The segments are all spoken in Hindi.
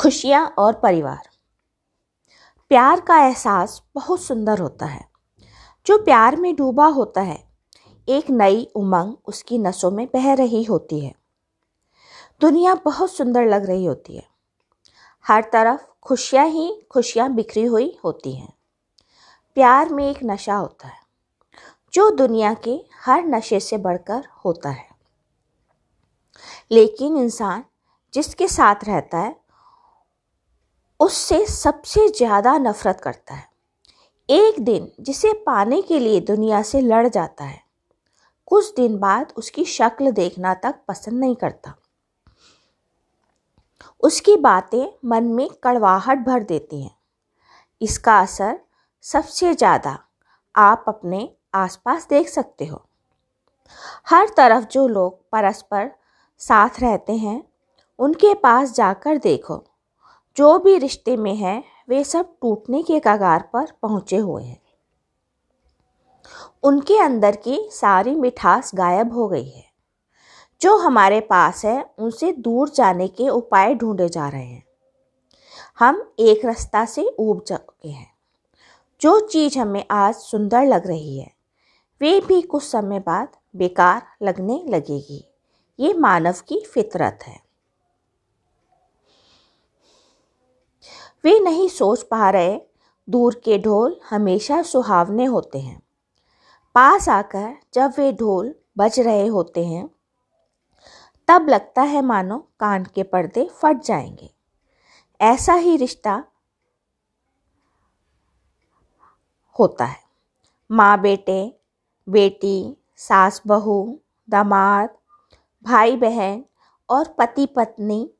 खुशियाँ और परिवार। प्यार का एहसास बहुत सुंदर होता है। जो प्यार में डूबा होता है, एक नई उमंग उसकी नसों में बह रही होती है। दुनिया बहुत सुंदर लग रही होती है। हर तरफ़ खुशियाँ ही खुशियाँ बिखरी हुई होती हैं। प्यार में एक नशा होता है, जो दुनिया के हर नशे से बढ़कर होता है। लेकिन इंसान जिसके साथ रहता है उससे सबसे ज़्यादा नफरत करता है। एक दिन जिसे पाने के लिए दुनिया से लड़ जाता है, कुछ दिन बाद उसकी शक्ल देखना तक पसंद नहीं करता। उसकी बातें मन में कड़वाहट भर देती हैं। इसका असर सबसे ज़्यादा आप अपने आसपास देख सकते हो। हर तरफ़ जो लोग परस्पर साथ रहते हैं, उनके पास जाकर देखो जो भी रिश्ते में है, वे सब टूटने के कगार पर पहुँचे हुए हैं। उनके अंदर की सारी मिठास गायब हो गई है। जो हमारे पास है, उनसे दूर जाने के उपाय ढूंढे जा रहे हैं। हम एक रास्ता से ऊब चुके हैं। जो चीज़ हमें आज सुंदर लग रही है, वे भी कुछ समय बाद बेकार लगने लगेगी। ये मानव की फितरत है। वे नहीं सोच पा रहे, दूर के ढोल हमेशा सुहावने होते हैं। पास आकर जब वे ढोल बज रहे होते हैं, तब लगता है मानो कान के पर्दे फट जाएँगे। ऐसा ही रिश्ता होता है। माँ बेटे, बेटी, सास बहू, दामाद, भाई बहन और पति पत्नी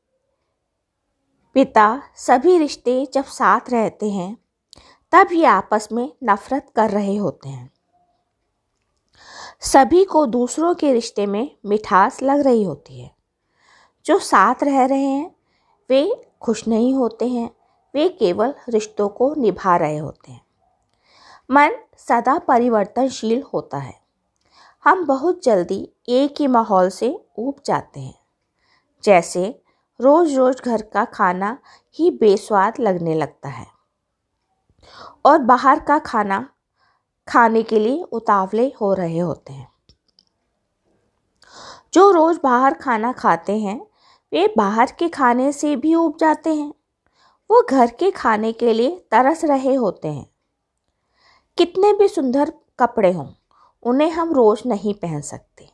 पिता सभी रिश्ते जब साथ रहते हैं तब ये आपस में नफरत कर रहे होते हैं। सभी को दूसरों के रिश्ते में मिठास लग रही होती है। जो साथ रह रहे हैं, वे खुश नहीं होते हैं, वे केवल रिश्तों को निभा रहे होते हैं। मन सदा परिवर्तनशील होता है। हम बहुत जल्दी एक ही माहौल से ऊब जाते हैं। जैसे रोज़ रोज़ घर का खाना ही बेस्वाद लगने लगता है। और बाहर का खाना खाने के लिए उतावले हो रहे होते हैं। जो रोज़ बाहर खाना खाते हैं, वे बाहर के खाने से भी उब जाते हैं। वो घर के खाने के लिए तरस रहे होते हैं। कितने भी सुंदर कपड़े हों, उन्हें हम रोज़ नहीं पहन सकते।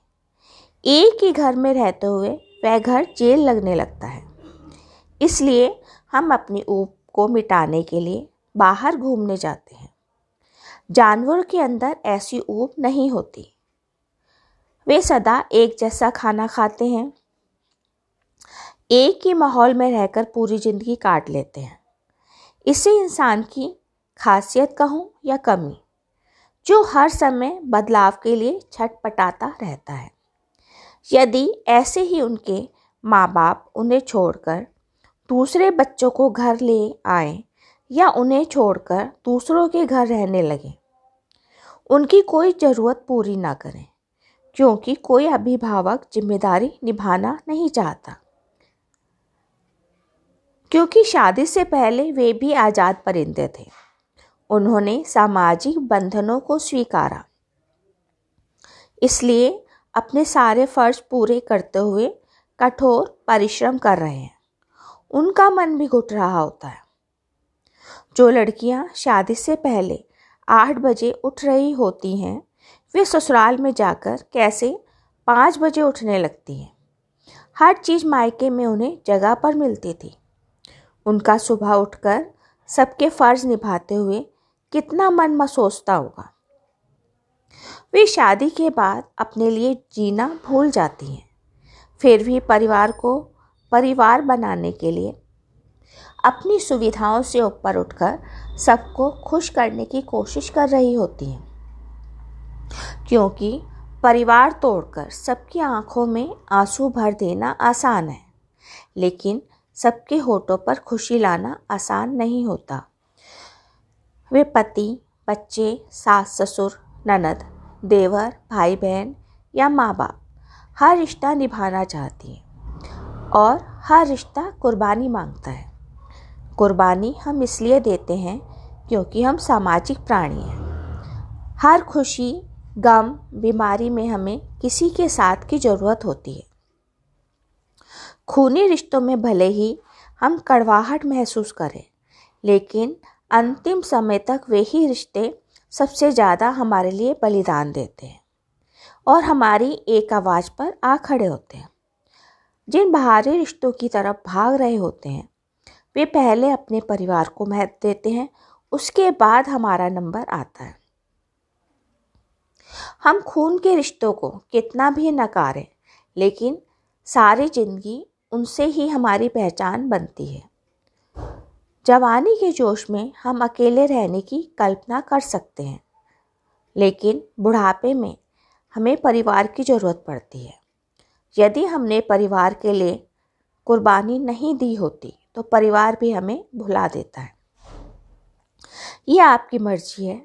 एक ही घर में रहते हुए वह घर जेल लगने लगता है। इसलिए हम अपनी ऊप को मिटाने के लिए बाहर घूमने जाते हैं। जानवर के अंदर ऐसी ऊप नहीं होती। वे सदा एक जैसा खाना खाते हैं। एक ही माहौल में रहकर पूरी ज़िंदगी काट लेते हैं। इसे इंसान की खासियत कहूँ या कमी, जो हर समय बदलाव के लिए छटपटाता रहता है। यदि ऐसे ही उनके माँ बाप उन्हें छोड़कर दूसरे बच्चों को घर ले आए या उन्हें छोड़कर दूसरों के घर रहने लगे, उनकी कोई ज़रूरत पूरी ना करें, क्योंकि कोई अभिभावक ज़िम्मेदारी निभाना नहीं चाहता। क्योंकि शादी से पहले वे भी आज़ाद परिंदे थे। उन्होंने सामाजिक बंधनों को स्वीकारा। इसलिए अपने सारे फ़र्ज़ पूरे करते हुए कठोर परिश्रम कर रहे हैं। उनका मन भी घुट रहा होता है। जो लड़कियाँ शादी से पहले आठ बजे उठ रही होती हैं, वे ससुराल में जाकर कैसे पाँच बजे उठने लगती हैं। हर चीज़ मायके में उन्हें जगह पर मिलती थी। उनका सुबह उठकर सबके फ़र्ज़ निभाते हुए कितना मन मसोचता होगा। वे शादी के बाद अपने लिए जीना भूल जाती हैं। फिर भी परिवार को परिवार बनाने के लिए अपनी सुविधाओं से ऊपर उठकर सबको खुश करने की कोशिश कर रही होती हैं। क्योंकि परिवार तोड़कर सबकी आँखों में आँसू भर देना आसान है, लेकिन सबके होठों पर खुशी लाना आसान नहीं होता। वे पति, बच्चे सास ससुर ननद, देवर भाई बहन या माँ बाप हर रिश्ता निभाना चाहती है और हर रिश्ता कुर्बानी माँगता है। कुर्बानी हम इसलिए देते हैं क्योंकि हम सामाजिक प्राणी हैं। हर खुशी, गम, बीमारी में हमें किसी के साथ की ज़रूरत होती है। खूनी रिश्तों में भले ही हम कड़वाहट महसूस करें, लेकिन अंतिम समय तक वे ही रिश्ते सबसे ज़्यादा हमारे लिए बलिदान देते हैं और हमारी एक आवाज़ पर आ खड़े होते हैं। जिन बाहरी रिश्तों की तरफ़ भाग रहे होते हैं, वे पहले अपने परिवार को महत्व देते हैं, उसके बाद हमारा नंबर आता है। हम खून के रिश्तों को कितना भी नकारें, लेकिन सारी ज़िंदगी उनसे ही हमारी पहचान बनती है। जवानी के जोश में हम अकेले रहने की कल्पना कर सकते हैं, लेकिन बुढ़ापे में हमें परिवार की ज़रूरत पड़ती है। यदि हमने परिवार के लिए कुर्बानी नहीं दी होती तो परिवार भी हमें भुला देता है। ये आपकी मर्ज़ी है।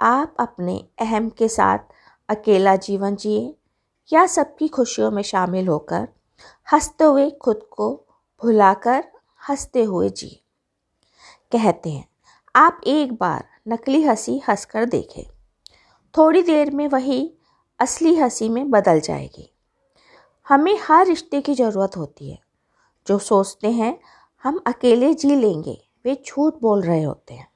आप अपने अहम के साथ अकेला जीवन जिए या सबकी खुशियों में शामिल होकर हँसते हुए खुद को भुलाकर हँसते हुए जिए। कहते हैं, आप एक बार नकली हँसी हंसकर देखें। थोड़ी देर में वही असली हँसी में बदल जाएगी। हमें हर रिश्ते की ज़रूरत होती है। जो सोचते हैं, हम अकेले जी लेंगे, वे झूठ बोल रहे होते हैं।